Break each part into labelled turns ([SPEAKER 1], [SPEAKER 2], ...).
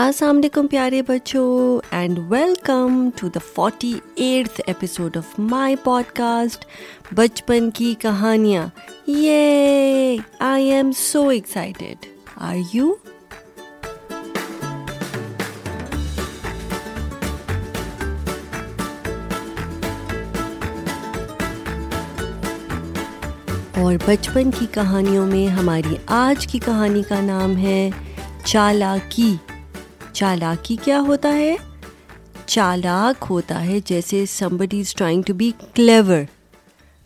[SPEAKER 1] السلام علیکم پیارے بچوں and welcome to the forty eight episode of my podcast بچپن کی کہانیاں I am so excited are you اور بچپن کی کہانیوں میں ہماری آج کی کہانی کا نام ہے چالا کی چالاکی کیا ہوتا ہے چالاک ہوتا ہے جیسے somebody is trying to be clever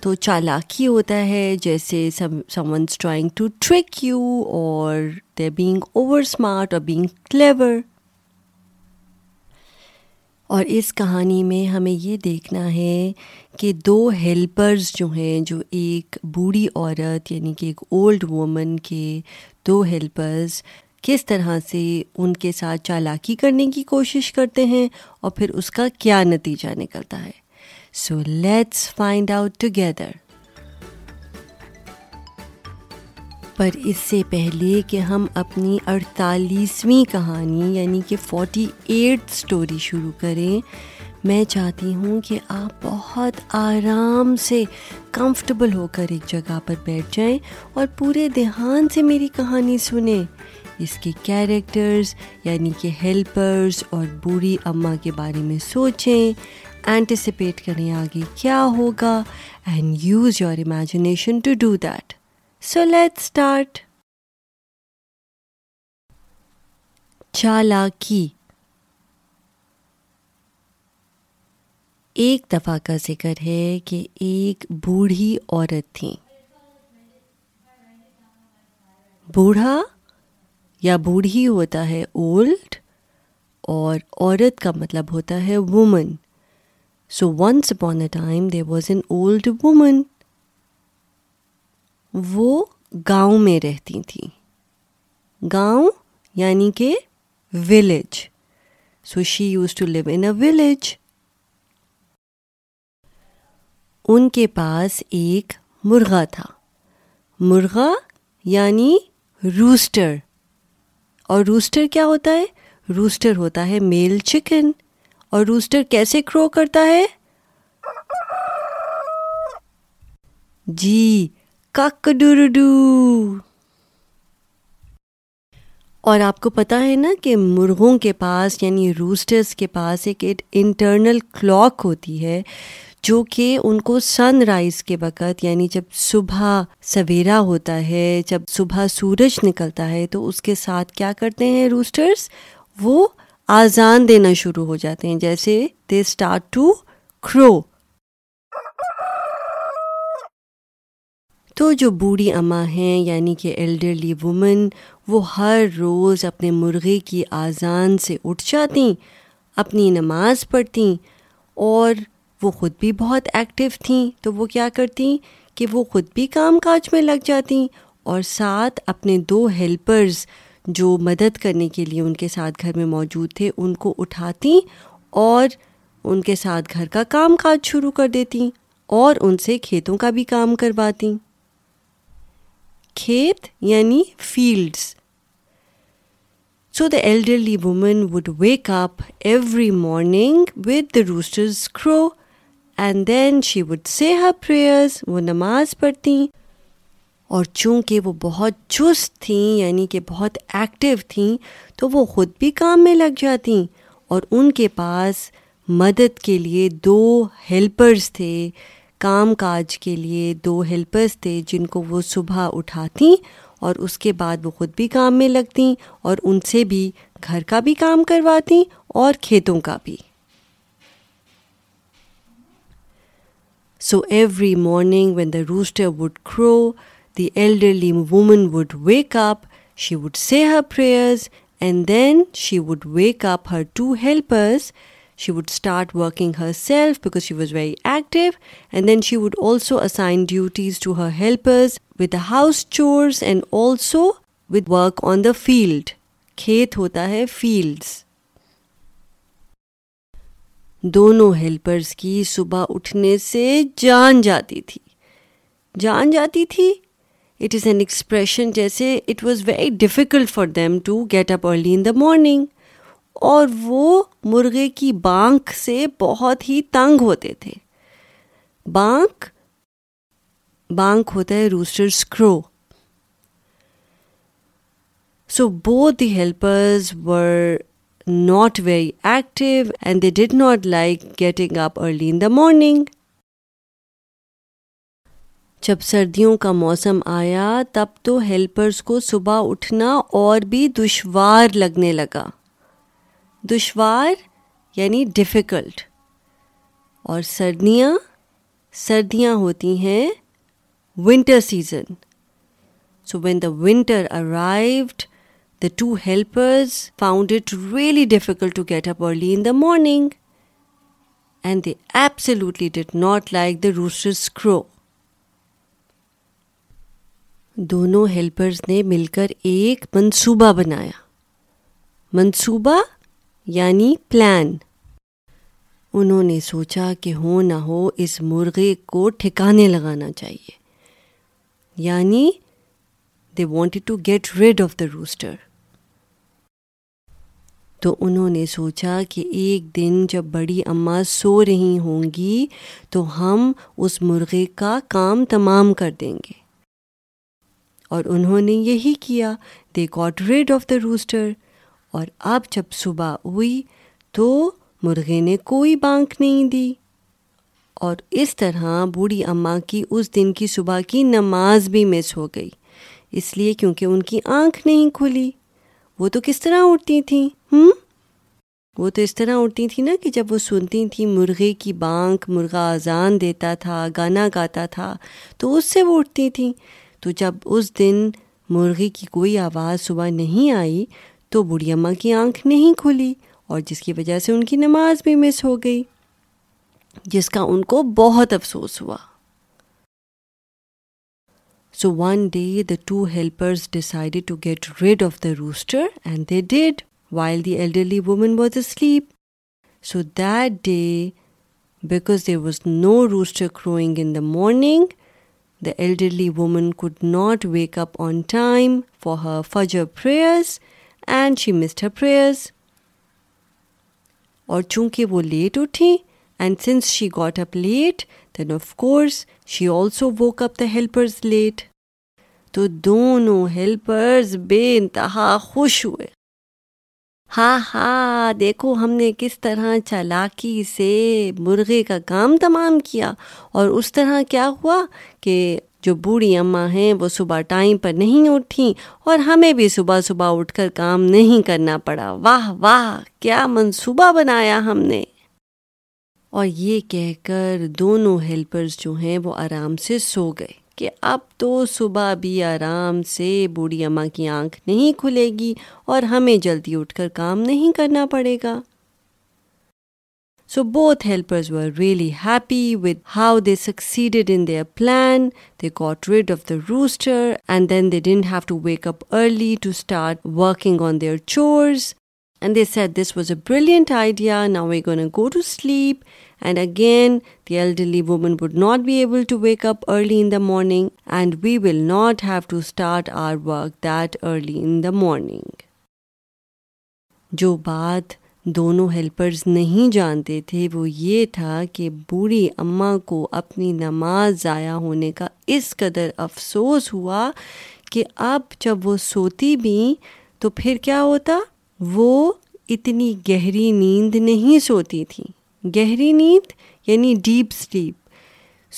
[SPEAKER 1] تو چالاکی ہوتا ہے جیسے بینگ اوور اسمارٹ اور بینگ کلیور اور اس کہانی میں ہمیں یہ دیکھنا ہے کہ دو ہیلپرز جو ہیں جو ایک بوڑھی عورت یعنی کہ ایک اولڈ وومن کے دو ہیلپرز کس طرح سے ان کے ساتھ چالاکی کرنے کی کوشش کرتے ہیں اور پھر اس کا کیا نتیجہ نکلتا ہے so let's find out together پر اس سے پہلے کہ ہم اپنی اڑتالیسویں کہانی یعنی کہ فورٹی ایٹ اسٹوری شروع کریں میں چاہتی ہوں کہ آپ بہت آرام سے کمفرٹیبل ہو کر ایک جگہ پر بیٹھ جائیں اور پورے دھیان سے میری کہانی سنیں اس کے کیریکٹرز یعنی کہ ہیلپرز اور بوڑھی اماں کے بارے میں سوچیں اینٹیسپیٹ کریں آگے کیا ہوگا and use your imagination to do that so let start چالاکی ایک دفعہ کا ذکر ہے کہ ایک بوڑھی عورت تھی بوڑھا یا بوڑھی ہوتا ہے اولڈ اور عورت کا مطلب ہوتا ہے woman so once upon a time there was an old woman وہ گاؤں میں رہتی تھیں گاؤں یعنی کہ village so she used to live in a village ان کے پاس ایک مرغا تھا مرغا یعنی روسٹر اور روسٹر کیا ہوتا ہے روسٹر ہوتا ہے میل چکن اور روسٹر کیسے کرو کرتا ہے جی کک ڈو اور آپ کو پتا ہے نا کہ مرغوں کے پاس یعنی روسٹرز کے پاس ایک انٹرنل کلوک ہوتی ہے جو کہ ان کو سن رائز کے وقت یعنی جب صبح سویرا ہوتا ہے جب صبح سورج نکلتا ہے تو اس کے ساتھ کیا کرتے ہیں روسٹرس وہ آزان دینا شروع ہو جاتے ہیں جیسے دے اسٹارٹ ٹو کرو تو جو بوڑھی اماں ہیں یعنی کہ ایلڈرلی وومن وہ ہر روز اپنے مرغے کی آزان سے اٹھ جاتی اپنی نماز پڑھتیں اور وہ خود بھی بہت ایکٹیو تھیں تو وہ کیا کرتی کہ وہ خود بھی کام کاج میں لگ جاتی اور ساتھ اپنے دو ہیلپرز جو مدد کرنے کے لیے ان کے ساتھ گھر میں موجود تھے ان کو اٹھاتی اور ان کے ساتھ گھر کا کام کاج شروع کر دیتی اور ان سے کھیتوں کا بھی کام کرواتیں کھیت یعنی fields so the elderly women would wake up every morning with the roosters crow and then she would say her prayers وہ نماز پڑھتیں اور چونکہ وہ بہت چست تھیں یعنی کہ بہت ایکٹیو تھیں تو وہ خود بھی کام میں لگ جاتیں اور ان کے پاس مدد کے لیے دو ہیلپرز تھے کام کاج کے لیے دو ہیلپرز تھے جن کو وہ صبح اٹھاتیں اور اس کے بعد وہ خود بھی کام میں لگتیں اور ان سے بھی گھر کا بھی کام کرواتیں اور کھیتوں کا بھی so every morning when the rooster would crow the elderly woman would wake up she would say her prayers and then she would wake up her two helpers she would start working herself because she was very active and then she would also assign duties with house chores and also with work on the field کھیت ہوتا ہے fields دونوں helpers کی صبح اٹھنے سے جان جاتی تھی جان جاتی تھی اٹ از این ایکسپریشن جیسے it was very difficult for them to get up early in the morning اور وہ مرغے کی بانک سے بہت ہی تنگ ہوتے تھے بانک بانک ہوتا ہے rooster is crow so both the helpers were not very active and they did not like getting up early in the morning. جب سردیوں کا موسم آیا تب تو ہیلپرز کو صبح اٹھنا اور بھی دشوار لگنے لگا دشوار یعنی ڈفیکلٹ اور سردیاں سردیاں ہوتی ہیں winter season so when the winter arrived the two helpers found it really difficult to get up early in the morning and they absolutely did not like the crow دونوں ہیلپرز نے مل کر ایک منصوبہ بنایا منصوبہ یعنی پلان انہوں نے سوچا کہ ہو نہ ہو اس مرغے کو ٹھکانے لگانا چاہیے یعنی they wanted to get rid of the rooster تو انہوں نے سوچا کہ ایک دن جب بڑی اماں سو رہی ہوں گی تو ہم اس مرغے کا کام تمام کر دیں گے اور انہوں نے یہی کیا they got rid of the rooster اور اب جب صبح ہوئی تو مرغے نے کوئی بانک نہیں دی اور اس طرح بوڑھی اماں کی اس دن کی صبح کی نماز بھی مس ہو گئی اس لیے کیونکہ ان کی آنکھ نہیں کھلی وہ تو کس طرح اٹھتی تھیں ہوں وہ تو اس طرح اٹھتی تھیں نا کہ جب وہ سنتی تھیں مرغے کی بانک مرغا اذان دیتا تھا گانا گاتا تھا تو اس سے وہ اٹھتی تھیں تو جب اس دن مرغے کی کوئی آواز صبح نہیں آئی تو بڑھی اماں کی آنکھ نہیں کھلی اور جس کی وجہ سے ان کی نماز بھی مس ہو گئی جس کا ان کو بہت افسوس ہوا So one day the two helpers decided to get rid of the rooster, and they did while the elderly woman was asleep. So that day, because there was no rooster crowing in the morning, the elderly woman could not wake up on time for her Fajr prayers, and she missed her prayers. Aur chunki wo late uthi, and since she got up late, then of course she also woke up the helpers late. تو دونوں helpers بے انتہا خوش ہوئے ہاں ہاں دیکھو ہم نے کس طرح چالاکی سے مرغے کا کام تمام کیا اور اس طرح کیا ہوا کہ جو بوڑھی اماں ہیں وہ صبح ٹائم پر نہیں اٹھیں اور ہمیں بھی صبح صبح اٹھ کر کام نہیں کرنا پڑا واہ واہ کیا منصوبہ بنایا ہم نے اور یہ کہہ کر دونوں ہیلپرز جو ہیں وہ آرام سے سو گئے کہ اب تو صبح بھی آرام سے بوڑھی اماں کی آنکھ نہیں کھلے گی اور ہمیں جلدی اٹھ کر کام نہیں کرنا پڑے گا so both helpers were really happy with how they succeeded in their plan they got rid of the rooster and then they didn't have to wake up early to start working on their chores and this was a brilliant idea now go to sleep and again the elderly woman what be able اپلی in the morning and we will not have to start our work that early in the morning جو بات دونوں helpers نہیں جانتے تھے وہ یہ تھا کہ بری اماں کو اپنی نماز ضائع ہونے کا اس قدر افسوس ہوا کہ اب جب وہ سوتی بھی تو پھر کیا ہوتا وہ اتنی گہری نیند نہیں سوتی تھیں گہری نیند یعنی deep sleep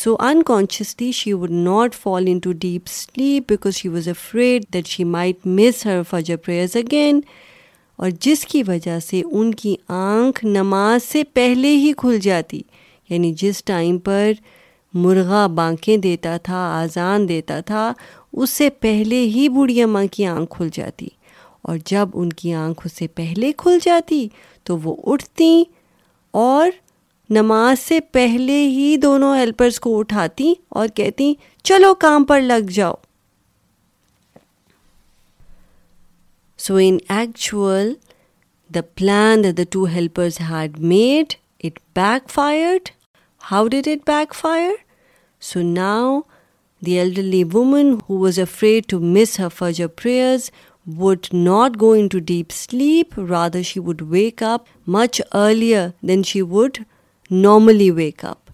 [SPEAKER 1] so unconsciously she would not fall into deep sleep because she was afraid that she might miss her Fajr prayers again اور جس کی وجہ سے ان کی آنکھ نماز سے پہلے ہی کھل جاتی یعنی جس ٹائم پر مرغا بانکیں دیتا تھا آزان دیتا تھا اس سے پہلے ہی بوڑھی اماں کی آنکھ کھل جاتی اور جب ان کی آنکھ اسے پہلے کھل جاتی تو وہ اٹھتی اور نماز سے پہلے ہی دونوں ہیلپرس کو اٹھاتی اور کہتی چلو کام پر لگ جاؤ so in actual the plan the two helpers had made it backfired how did it backfire so now the elderly woman who was afraid to miss her prayers would not go into deep sleep. Rather, she would wake up much earlier than she would normally wake up.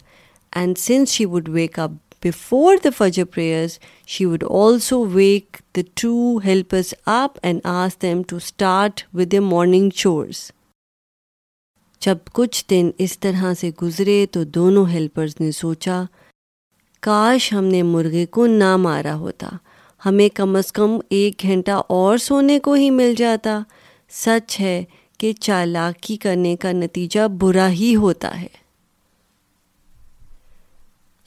[SPEAKER 1] And since she would wake up before the Fajr prayers, she would also wake the two helpers up and ask them to start with their morning chores. جب کچھ دن اس طرح سے گزرے تو دونوں helpers نے سوچا کاش ہم نے مرغے کو نہ مارا ہوتا ہمیں کم از کم ایک گھنٹہ اور سونے کو ہی مل جاتا سچ ہے کہ چالاکی کرنے کا نتیجہ برا ہی ہوتا ہے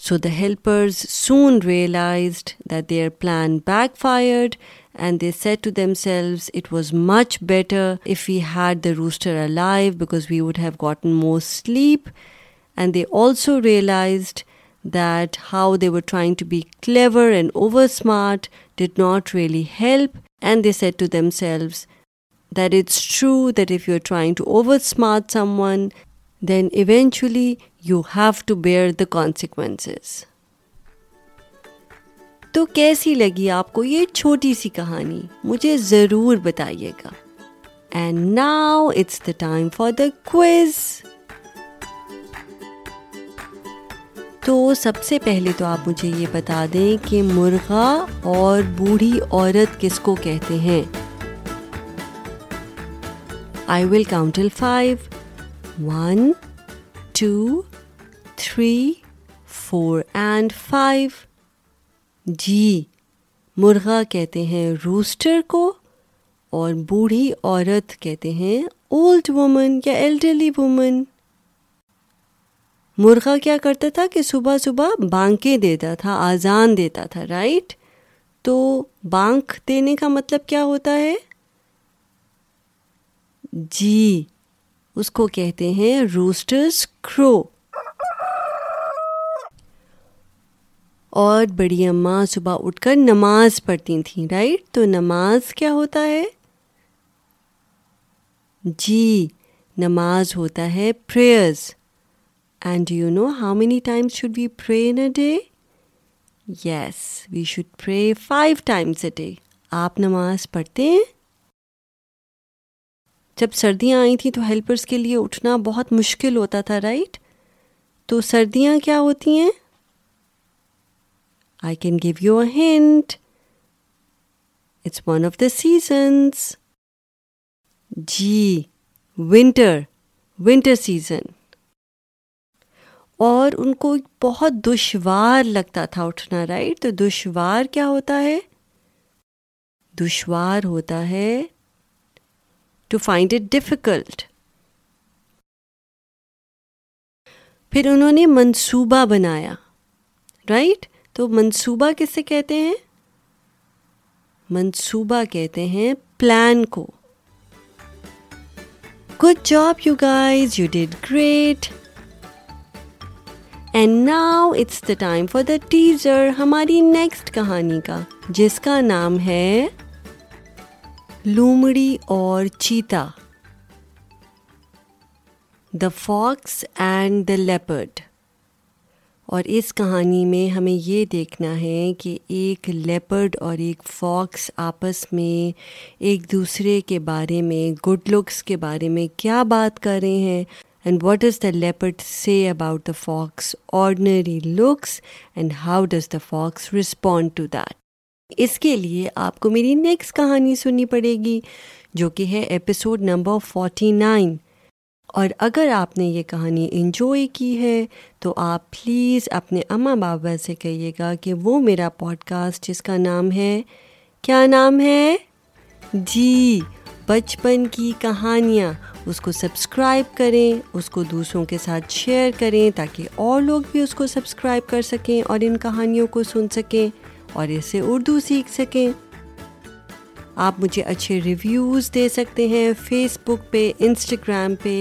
[SPEAKER 1] so the helpers soon realised that their plan backfired and they set to themselves it was much better if you had the rooster life because we would have gotten more sleep and they also realised that how they were trying to be clever and over smart did not really help, and they said to themselves that it's true that if you're trying to over smart someone, then eventually you have to bear the consequences. تو کیسی لگی آپ کو یہ چھوٹی سی کہانی مجھے ضرور بتائیے گا and now it's the time for the quiz تو سب سے پہلے تو آپ مجھے یہ بتا دیں کہ مرغا اور بوڑھی عورت کس کو کہتے ہیں I will count till five one two three four and five جی مرغا کہتے ہیں روسٹر کو اور بوڑھی عورت کہتے ہیں اولڈ وومن یا ایلڈرلی وومن مرغا کیا کرتا تھا کہ صبح صبح بانکیں دیتا تھا آزان دیتا تھا رائٹ تو بانک دینے کا مطلب کیا ہوتا ہے جی اس کو کہتے ہیں روسٹرس کرو اور بڑی اماں صبح اٹھ کر نماز پڑھتی تھیں رائٹ تو نماز کیا ہوتا ہے جی نماز ہوتا ہے prayers and you know how many times should we pray in a day yes we should pray five times a day آپ نماز پڑھتے ہیں جب سردیاں آئی تھیں تو ہیلپرس کے لیے اٹھنا بہت مشکل ہوتا تھا رائٹ تو سردیاں کیا ہوتی ہیں I can give you a hint it's one of the seasons G winter winter season اور ان کو بہت دشوار لگتا تھا اٹھنا رائٹ تو دشوار کیا ہوتا ہے دشوار ہوتا ہے ٹو فائنڈ اٹ ڈیفیکلٹ پھر انہوں نے منصوبہ بنایا رائٹ تو منصوبہ کسے کہتے ہیں منصوبہ کہتے ہیں پلان کو good job you guys you did great and now it's the time for the teaser ہماری نیکسٹ کہانی کا جس کا نام ہے لومڑی اور چیتا the fox and the leopard اور اس کہانی میں ہمیں یہ دیکھنا ہے کہ ایک لیپرڈ اور ایک فاکس آپس میں ایک دوسرے کے بارے میں گڈ لکس کے بارے میں کیا بات کر رہے ہیں and what does the leopard say about the fox ordinary looks and how does the fox respond to that اس کے لیے آپ کو میری نیکسٹ کہانی سننی پڑے گی جو کہ ہے ایپیسوڈ نمبر فورٹی نائن اور اگر آپ نے یہ کہانی انجوائے کی ہے تو آپ پلیز اپنے اماں بابا سے کہیے گا کہ وہ میرا پوڈ کاسٹ جس کا نام ہے کیا نام ہے جی بچپن کی کہانیاں اس کو سبسکرائب کریں اس کو دوسروں کے ساتھ شیئر کریں تاکہ اور لوگ بھی اس کو سبسکرائب کر سکیں اور ان کہانیوں کو سن سکیں اور اسے اردو سیکھ سکیں آپ مجھے اچھے ریویوز دے سکتے ہیں فیس بک پہ انسٹاگرام پہ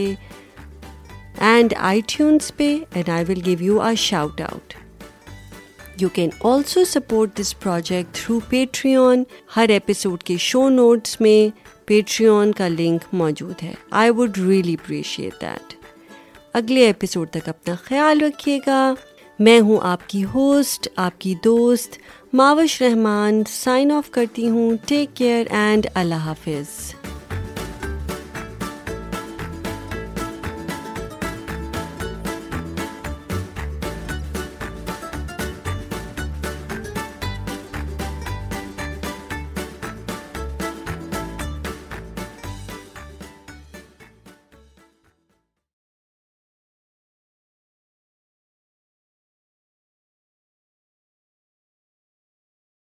[SPEAKER 1] اینڈ آئی ٹیونس پہ and I will give you a shout out you can also support this project through Patreon Hare episode کے شو نوٹس میں پیٹری آن کا لنک موجود ہے I would really appreciate that اگلے episode تک اپنا خیال رکھیے گا میں ہوں آپ کی ہوسٹ آپ کی دوست معاوش رحمان سائن آف کرتی ہوں ٹیک کیئر اینڈ اللہ حافظ